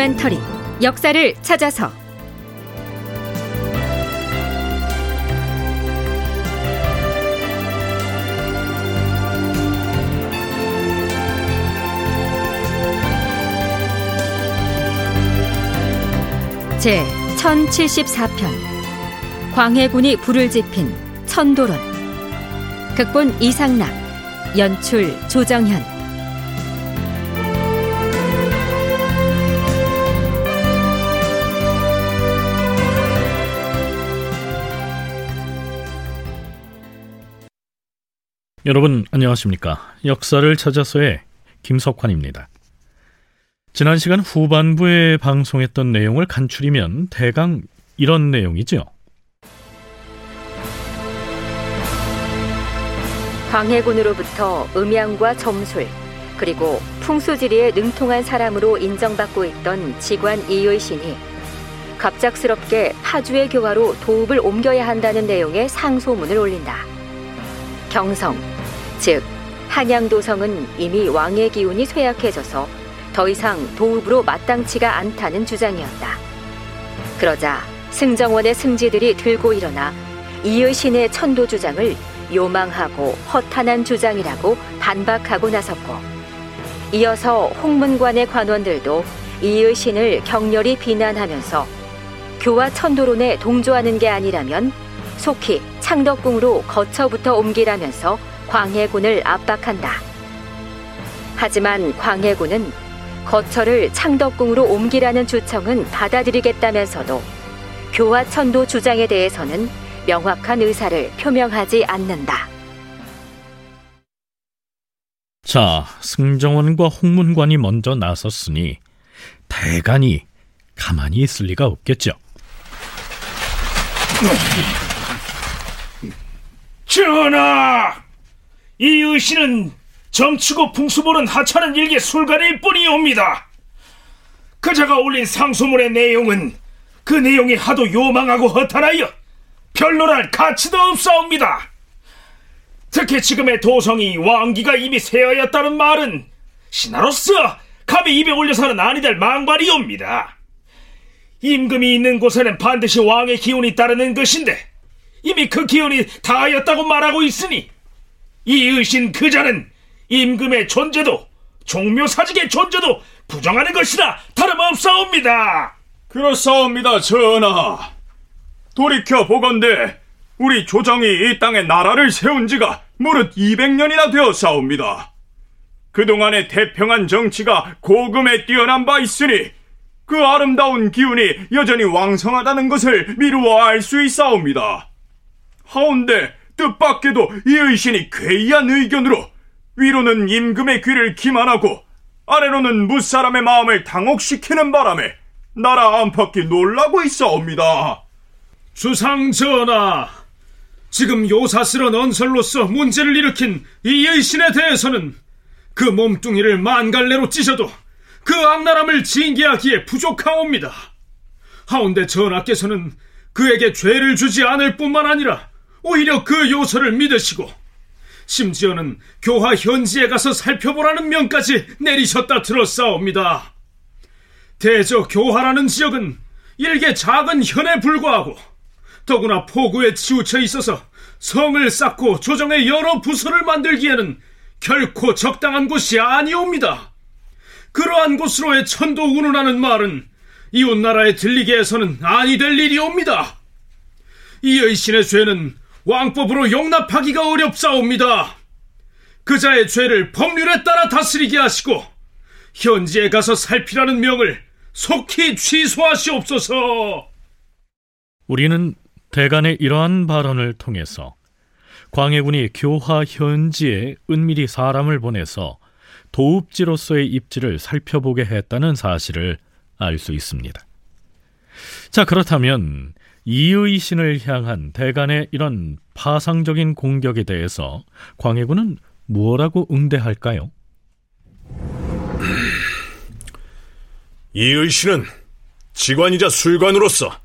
다큐멘터리 역사를 찾아서. 제 1074편 광해군이 불을 지핀 천도론. 극본 이상락 연출 조정현 여러분 안녕하십니까 역사를 찾아서의 김석환입니다 지난 시간 후반부에 방송했던 내용을 간추리면 대강 이런 내용이죠. 광해군으로부터 음양과 점술 그리고 풍수지리에 능통한 사람으로 인정받고 있던 직관 이의신이 갑작스럽게 파주의 교화로 도읍을 옮겨야 한다는 내용의 상소문을 올린다. 경성, 즉 한양도성은 이미 왕의 기운이 쇠약해져서 더 이상 도읍으로 마땅치가 않다는 주장이었다. 그러자 승정원의 승지들이 들고 일어나 이의 신의 천도 주장을 요망하고 허탄한 주장이라고 반박하고 나섰고 이어서 홍문관의 관원들도 이의 신을 격렬히 비난하면서 교와 천도론에 동조하는 게 아니라면 속히 창덕궁으로 거처부터 옮기라면서 광해군을 압박한다. 하지만 광해군은 거처를 창덕궁으로 옮기라는 주청은 받아들이겠다면서도 교화 천도 주장에 대해서는 명확한 의사를 표명하지 않는다. 자, 승정원과 홍문관이 먼저 나섰으니 대간이 가만히 있을 리가 없겠죠. 전하! 이 의신은 점치고 풍수 보는 하찮은 일개 술가일 뿐이옵니다. 그자가 올린 상소문의 내용은 그 내용이 하도 요망하고 허탄하여 별로랄 가치도 없사옵니다. 특히 지금의 도성이 왕기가 이미 세하였다는 말은 신하로서 감히 입에 올려서는 아니 될 망발이옵니다. 임금이 있는 곳에는 반드시 왕의 기운이 따르는 것인데 이미 그 기운이 다하였다고 말하고 있으니 이 의신 그자는 임금의 존재도 종묘사직의 존재도 부정하는 것이라 다름없사옵니다. 그렇사옵니다, 전하. 돌이켜 보건대 우리 조정이 이 땅에 나라를 세운 지가 무릇 200년이나 되었사옵니다. 그동안의 태평한 정치가 고금에 뛰어난 바 있으니 그 아름다운 기운이 여전히 왕성하다는 것을 미루어 알 수 있사옵니다. 하운데 뜻밖에도 이 의신이 괴이한 의견으로 위로는 임금의 귀를 기만하고 아래로는 무사람의 마음을 당혹시키는 바람에 나라 안팎이 놀라고 있어옵니다. 주상 전하, 지금 요사스런 언설로서 문제를 일으킨 이 여신에 대해서는 그 몸뚱이를 만갈래로 찢어도 그 악랄함을 징계하기에 부족하옵니다. 하운데 전하께서는 그에게 죄를 주지 않을 뿐만 아니라 오히려 그 요소를 믿으시고 심지어는 교화 현지에 가서 살펴보라는 명까지 내리셨다 들었사옵니다. 대저 교화라는 지역은 일개 작은 현에 불과하고 더구나 포구에 치우쳐 있어서 성을 쌓고 조정의 여러 부서를 만들기에는 결코 적당한 곳이 아니옵니다. 그러한 곳으로의 천도 운운하는 말은 이웃나라에 들리게 해서는 아니 될 일이옵니다. 이 의신의 죄는 왕법으로 용납하기가 어렵사옵니다. 그자의 죄를 법률에 따라 다스리게 하시고 현지에 가서 살피라는 명을 속히 취소하시옵소서. 우리는 대간의 이러한 발언을 통해서 광해군이 교화 현지에 은밀히 사람을 보내서 도읍지로서의 입지를 살펴보게 했다는 사실을 알 수 있습니다. 자, 그렇다면 이의 신을 향한 대간의 이런 파상적인 공격에 대해서 광해군은 무엇라고 응대할까요? 이의 신은 직관이자 술관으로서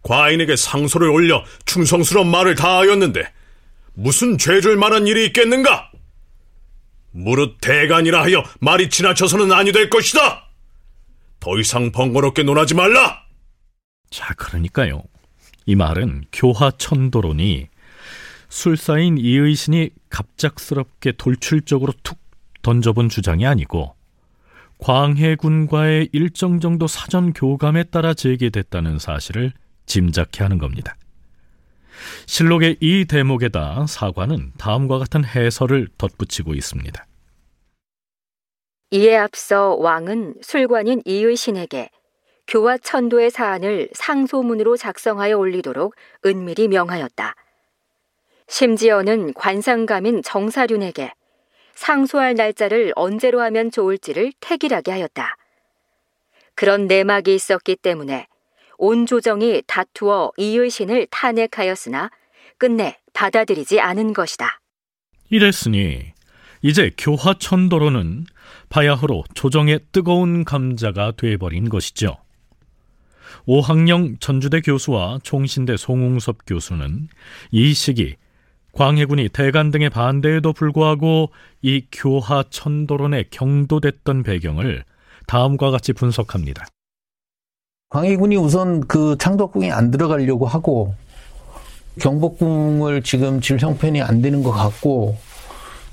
과인에게 상소를 올려 충성스러운 말을 다하였는데 무슨 죄줄 만한 일이 있겠는가? 무릇 대간이라 하여 말이 지나쳐서는 아니 될 것이다. 더 이상 번거롭게 논하지 말라! 자, 그러니까요. 이 말은 교화 천도론이 술사인 이의신이 갑작스럽게 돌출적으로 툭 던져본 주장이 아니고 광해군과의 일정 정도 사전 교감에 따라 제기됐다는 사실을 짐작케 하는 겁니다. 실록의 이 대목에다 사관은 다음과 같은 해설을 덧붙이고 있습니다. 이에 앞서 왕은 술관인 이의신에게 교화 천도의 사안을 상소문으로 작성하여 올리도록 은밀히 명하였다. 심지어는 관상감인 정사륜에게 상소할 날짜를 언제로 하면 좋을지를 택일하게 하였다. 그런 내막이 있었기 때문에 온 조정이 다투어 이의신을 탄핵하였으나 끝내 받아들이지 않은 것이다. 이랬으니 이제 교화천도로는 바야흐로 조정의 뜨거운 감자가 돼버린 것이죠. 오학령 전주대 교수와 총신대 송웅섭 교수는 이 시기 광해군이 대간 등의 반대에도 불구하고 이 교하 천도론에 경도됐던 배경을 다음과 같이 분석합니다. 광해군이 우선 그 창덕궁에 안 들어가려고 하고 경복궁을 지금 질 형편이 안 되는 것 같고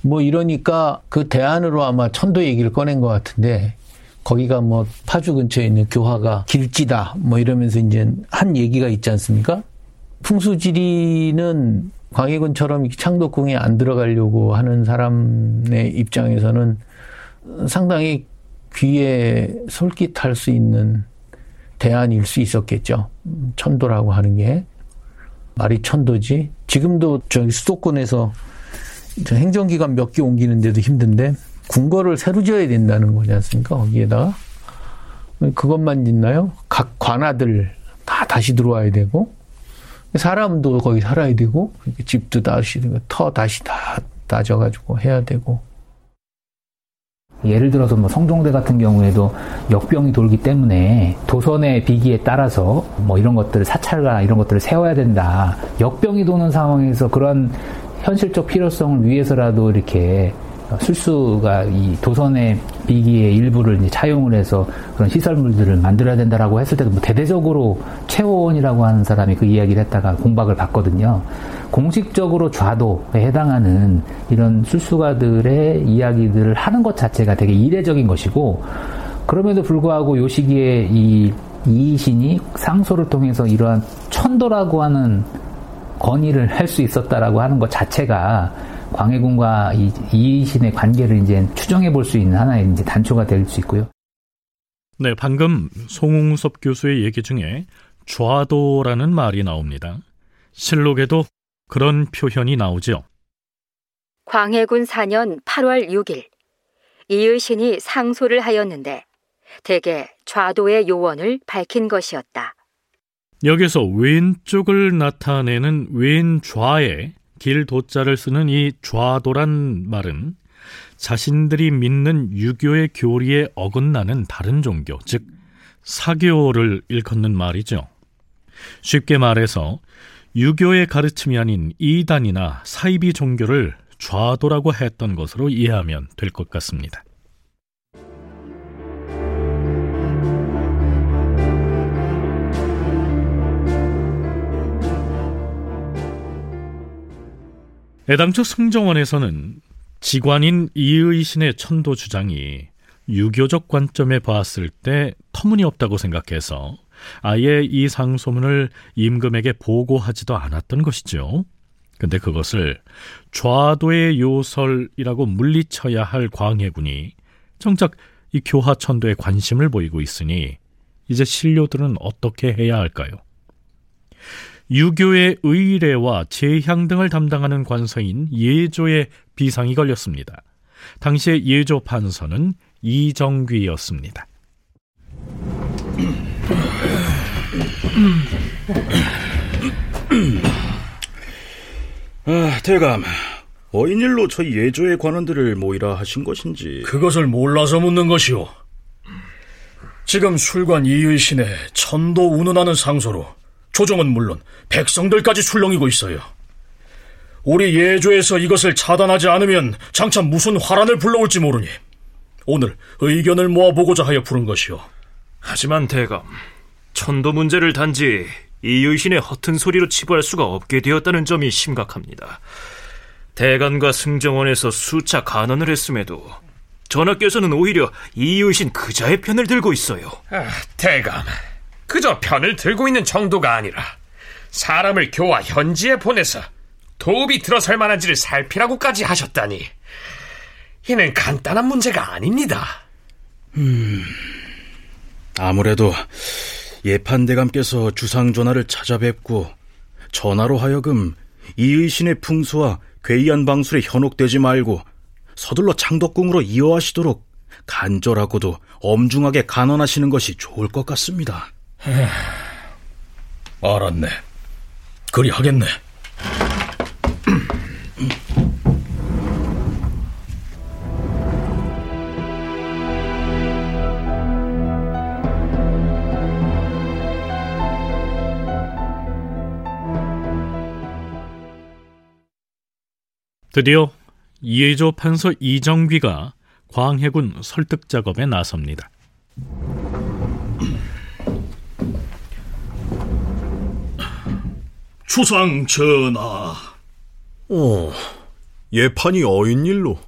뭐 이러니까 그 대안으로 아마 천도 얘기를 꺼낸 것 같은데 거기가 뭐 파주 근처에 있는 교화가 길지다 뭐 이러면서 이제 한 얘기가 있지 않습니까? 풍수지리는 광해군처럼 창덕궁에 안 들어가려고 하는 사람의 입장에서는 상당히 귀에 솔깃할 수 있는 대안일 수 있었겠죠. 천도라고 하는 게 말이 천도지. 지금도 저기 수도권에서 행정기관 몇 개 옮기는데도 힘든데 궁궐을 새로 지어야 된다는 거지 않습니까? 거기에다가 그것만 있나요? 각 관아들 다 다시 들어와야 되고 사람도 거기 살아야 되고 집도 다시 터 다시 다 다져가지고 해야 되고 예를 들어서 뭐 성종대 같은 경우에도 역병이 돌기 때문에 도선의 비기에 따라서 뭐 이런 것들을 사찰과 이런 것들을 세워야 된다. 역병이 도는 상황에서 그런 현실적 필요성을 위해서라도 이렇게 술수가 이 도선의 비기의 일부를 차용을 해서 그런 시설물들을 만들어야 된다라고 했을 때도 뭐 대대적으로 최원이라고 하는 사람이 그 이야기를 했다가 공박을 받거든요. 공식적으로 좌도에 해당하는 이런 술수가들의 이야기들을 하는 것 자체가 되게 이례적인 것이고 그럼에도 불구하고 요 시기에 이 이신이 상소를 통해서 이러한 천도라고 하는 건의를 할 수 있었다라고 하는 것 자체가 광해군과 이, 이신의 관계를 이제 추정해 볼 수 있는 하나의 이제 단초가 될 수 있고요. 네, 방금 송웅섭 교수의 얘기 중에 좌도라는 말이 나옵니다. 실록에도 그런 표현이 나오죠. 광해군 4년 8월 6일 이의신이 상소를 하였는데 대개 좌도의 요원을 밝힌 것이었다. 여기서 왼쪽을 나타내는 왼좌에 길 도자를 쓰는 이 좌도란 말은 자신들이 믿는 유교의 교리에 어긋나는 다른 종교, 즉 사교를 일컫는 말이죠. 쉽게 말해서 유교의 가르침이 아닌 이단이나 사이비 종교를 좌도라고 했던 것으로 이해하면 될 것 같습니다. 애당초 승정원에서는 직관인 이의신의 천도 주장이 유교적 관점에 봤을 때 터무니없다고 생각해서 아예 이 상소문을 임금에게 보고하지도 않았던 것이죠. 근데 그것을 좌도의 요설이라고 물리쳐야 할 광해군이 정작 이 교하천도에 관심을 보이고 있으니 이제 신료들은 어떻게 해야 할까요? 유교의 의례와 제향 등을 담당하는 관서인 예조의 비상이 걸렸습니다. 당시의 예조 판서는 이정귀였습니다. 아, 대감, 어인일로 저희 예조의 관원들을 모이라 하신 것인지 그것을 몰라서 묻는 것이오. 지금 술관 이의신의 천도 운운하는 상소로 조정은 물론 백성들까지 술렁이고 있어요. 우리 예조에서 이것을 차단하지 않으면 장차 무슨 화란을 불러올지 모르니 오늘 의견을 모아보고자 하여 부른 것이오. 하지만 대감, 천도 문제를 단지 이의신의 허튼 소리로 치부할 수가 없게 되었다는 점이 심각합니다. 대간과 승정원에서 수차 간언을 했음에도 전하께서는 오히려 이의신 그자의 편을 들고 있어요. 아, 대감, 그저 편을 들고 있는 정도가 아니라 사람을 교화 현지에 보내서 도읍이 들어설 만한지를 살피라고까지 하셨다니 이는 간단한 문제가 아닙니다. 음, 아무래도 예판대감께서 주상 전하를 찾아뵙고 전하로 하여금 이의신의 풍수와 괴이한 방술에 현혹되지 말고 서둘러 창덕궁으로 이어하시도록 간절하고도 엄중하게 간언하시는 것이 좋을 것 같습니다. 알았네. 그리 하겠네. 드디어 이해조 판서 이정귀가 광해군 설득 작업에 나섭니다. 주상 전하. 어, 예판이 어인일로.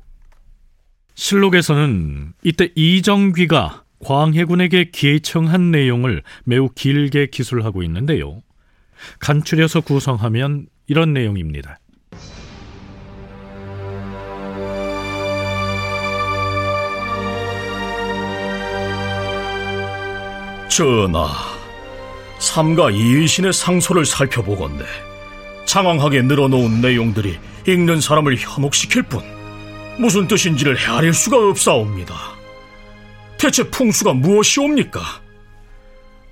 실록에서는 이때 이정귀가 광해군에게 기청한 내용을 매우 길게 기술하고 있는데요. 간추려서 구성하면 이런 내용입니다. 전하, 삼가 이의신의 상소를 살펴보건대 장황하게 늘어놓은 내용들이 읽는 사람을 현혹시킬 뿐 무슨 뜻인지를 헤아릴 수가 없사옵니다. 대체 풍수가 무엇이옵니까?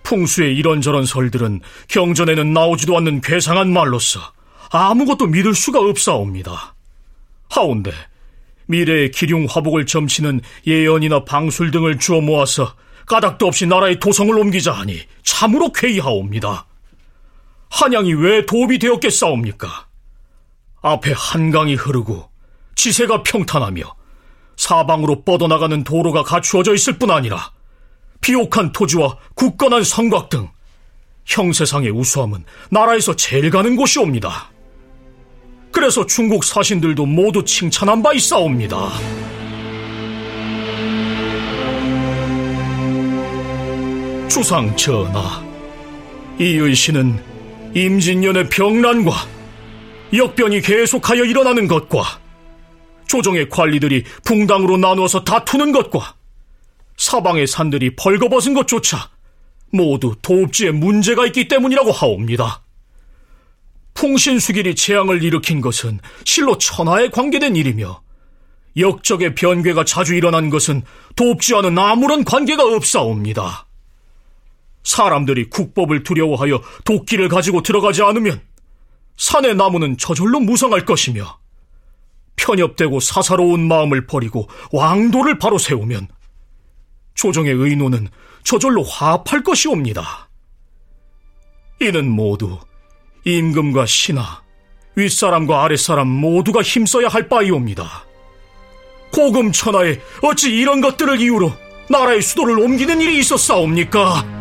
풍수의 이런저런 설들은 경전에는 나오지도 않는 괴상한 말로서 아무것도 믿을 수가 없사옵니다. 하운데 미래의 기륭 화복을 점치는 예언이나 방술 등을 주어 모아서 까닭도 없이 나라의 도성을 옮기자 하니 참으로 괴이하옵니다. 한양이 왜 도읍이 되었겠사옵니까? 앞에 한강이 흐르고 지세가 평탄하며 사방으로 뻗어나가는 도로가 갖추어져 있을 뿐 아니라 비옥한 토지와 굳건한 성곽 등 형세상의 우수함은 나라에서 제일 가는 곳이옵니다. 그래서 중국 사신들도 모두 칭찬한 바 있사옵니다. 주상 전하, 이의신은 임진년의 병난과 역변이 계속하여 일어나는 것과 조정의 관리들이 붕당으로 나누어서 다투는 것과 사방의 산들이 벌거벗은 것조차 모두 도읍지에 문제가 있기 때문이라고 하옵니다. 풍신수길이 재앙을 일으킨 것은 실로 천하에 관계된 일이며 역적의 변괴가 자주 일어난 것은 도읍지와는 아무런 관계가 없사옵니다. 사람들이 국법을 두려워하여 도끼를 가지고 들어가지 않으면 산의 나무는 저절로 무성할 것이며 편협되고 사사로운 마음을 버리고 왕도를 바로 세우면 조정의 의노는 저절로 화합할 것이옵니다. 이는 모두 임금과 신하, 윗사람과 아랫사람 모두가 힘써야 할 바이옵니다. 고금 천하에 어찌 이런 것들을 이유로 나라의 수도를 옮기는 일이 있었사옵니까?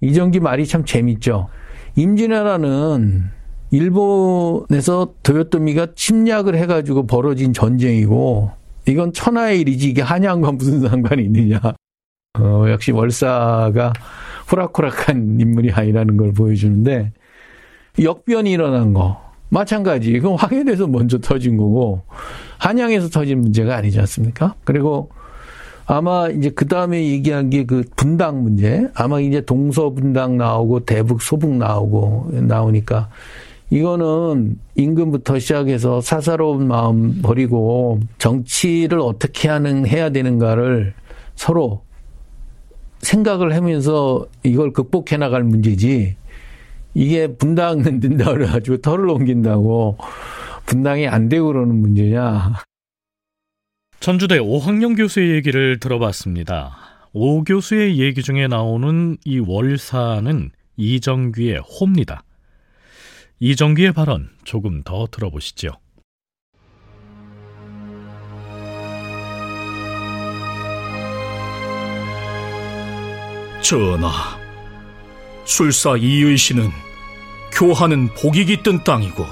이정기 말이 참 재밌죠. 임진왜란은 일본에서 도요토미가 침략을 해가지고 벌어진 전쟁이고 이건 천하의 일이지 이게 한양과 무슨 상관이 있느냐. 어, 역시 월사가 호락호락한 인물이 아니라는 걸 보여주는데 역변이 일어난 거 마찬가지. 그건 황해도에서 먼저 터진 거고 한양에서 터진 문제가 아니지 않습니까? 그리고 아마 이제 그 다음에 얘기한 게 그 분당 문제. 아마 이제 동서 분당 나오고 대북 소북 나오고 나오니까 이거는 임금부터 시작해서 사사로운 마음 버리고 정치를 어떻게 하는 해야 되는가를 서로 생각을 하면서 이걸 극복해 나갈 문제지. 이게 분당은 된다 그래가지고 털을 옮긴다고 분당이 안 되고 그러는 문제냐. 전주대 오학령 교수의 얘기를 들어봤습니다. 오 교수의 얘기 중에 나오는 이 월사는 이정규의 호입니다. 이정기의 발언 조금 더 들어보시죠. 전하, 술사 이의씨는 교하는 복이 깃든 땅이고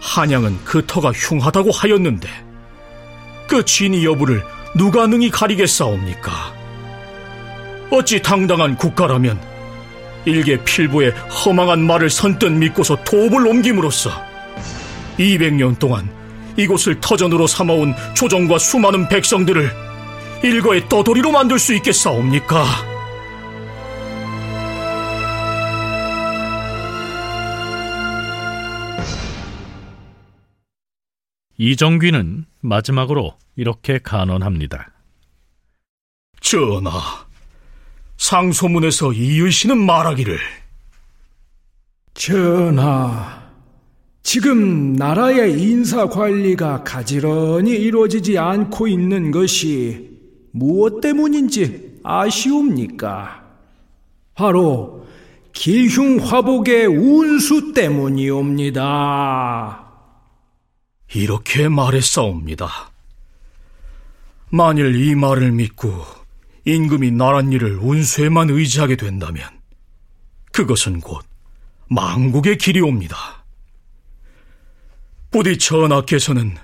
한양은 그 터가 흉하다고 하였는데 그 진위 여부를 누가 능히 가리겠사옵니까? 어찌 당당한 국가라면 일개 필부의 허망한 말을 선뜻 믿고서 도읍을 옮김으로써 200년 동안 이곳을 터전으로 삼아온 조정과 수많은 백성들을 일거의 떠돌이로 만들 수 있겠사옵니까? 이정귀는 마지막으로 이렇게 간언합니다. 전하, 상소문에서 이의씨는 말하기를 전하, 지금 나라의 인사 관리가 가지런히 이루어지지 않고 있는 것이 무엇 때문인지 아시옵니까? 바로 길흉화복의 운수 때문이옵니다. 이렇게 말했사옵니다. 만일 이 말을 믿고 임금이 나란 일을 운수에만 의지하게 된다면 그것은 곧 망국의 길이옵니다. 부디 전하께서는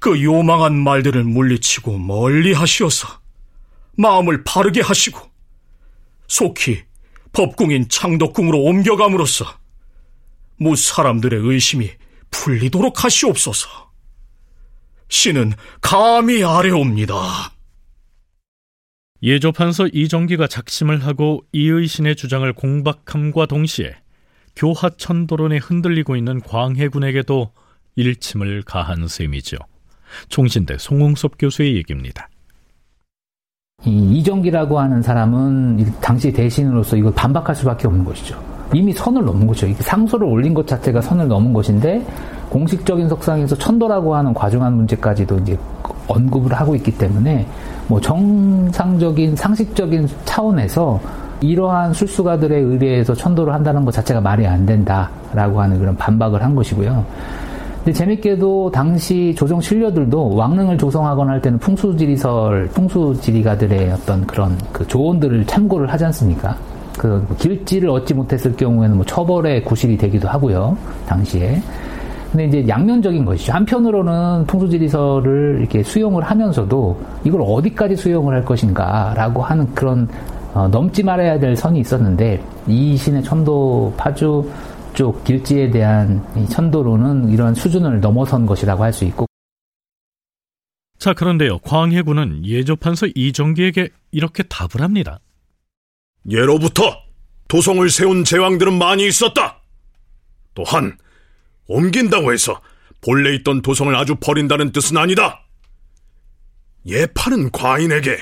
그 요망한 말들을 물리치고 멀리 하시어서 마음을 바르게 하시고 속히 법궁인 창덕궁으로 옮겨감으로써 무 사람들의 의심이 풀리도록 하시옵소서. 신은 감히 아뢰옵니다. 예조판서 이정기가 작심을 하고 이의신의 주장을 공박함과 동시에 교하 천도론에 흔들리고 있는 광해군에게도 일침을 가한 셈이죠. 총신대 송웅섭 교수의 얘기입니다. 이 이정기라고 하는 사람은 당시 대신으로서 이걸 반박할 수밖에 없는 것이죠. 이미 선을 넘은 거죠. 상소를 올린 것 자체가 선을 넘은 것인데 공식적인 석상에서 천도라고 하는 과중한 문제까지도 이제 언급을 하고 있기 때문에 뭐 정상적인 상식적인 차원에서 이러한 술수가들의 의뢰에서 천도를 한다는 것 자체가 말이 안 된다라고 하는 그런 반박을 한 것이고요. 근데 재밌게도 당시 조정 신료들도 왕릉을 조성하거나 할 때는 풍수지리설, 풍수지리가들의 어떤 그런 그 조언들을 참고를 하지 않습니까? 그 길지를 얻지 못했을 경우에는 뭐 처벌의 구실이 되기도 하고요. 당시에. 근데 이제 양면적인 것이죠. 한편으로는 풍수지리설을 이렇게 수용을 하면서도 이걸 어디까지 수용을 할 것인가라고 하는 그런 어, 넘지 말아야 될 선이 있었는데 이 신의 천도 파주 쪽 길지에 대한 천도로는 이런 수준을 넘어선 것이라고 할 수 있고. 자 그런데요 광해군은 예조판서 이정기에게 이렇게 답을 합니다. 예로부터 도성을 세운 제왕들은 많이 있었다. 또한 옮긴다고 해서 본래 있던 도성을 아주 버린다는 뜻은 아니다. 예판은 과인에게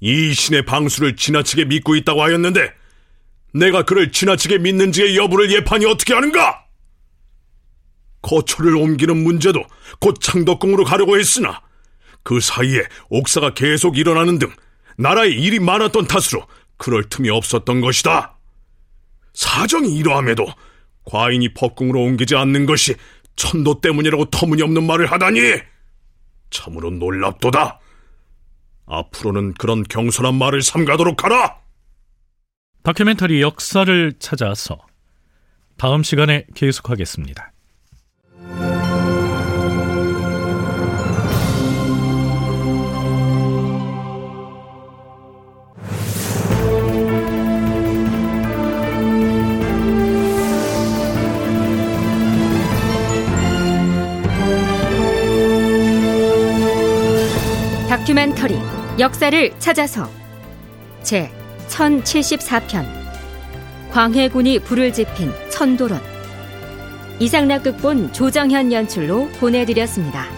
이 신의 방수를 지나치게 믿고 있다고 하였는데 내가 그를 지나치게 믿는지의 여부를 예판이 어떻게 하는가? 거처를 옮기는 문제도 곧 창덕궁으로 가려고 했으나 그 사이에 옥사가 계속 일어나는 등 나라에 일이 많았던 탓으로 그럴 틈이 없었던 것이다. 사정이 이러함에도 과인이 법궁으로 옮기지 않는 것이 천도 때문이라고 터무니없는 말을 하다니 참으로 놀랍도다. 앞으로는 그런 경솔한 말을 삼가도록 하라. 다큐멘터리 역사를 찾아서 다음 시간에 계속하겠습니다. 다큐멘터리 역사를 찾아서. 제 1074편. 광해군이 불을 지핀 천도론. 이상락 극본 조정현 연출로 보내드렸습니다.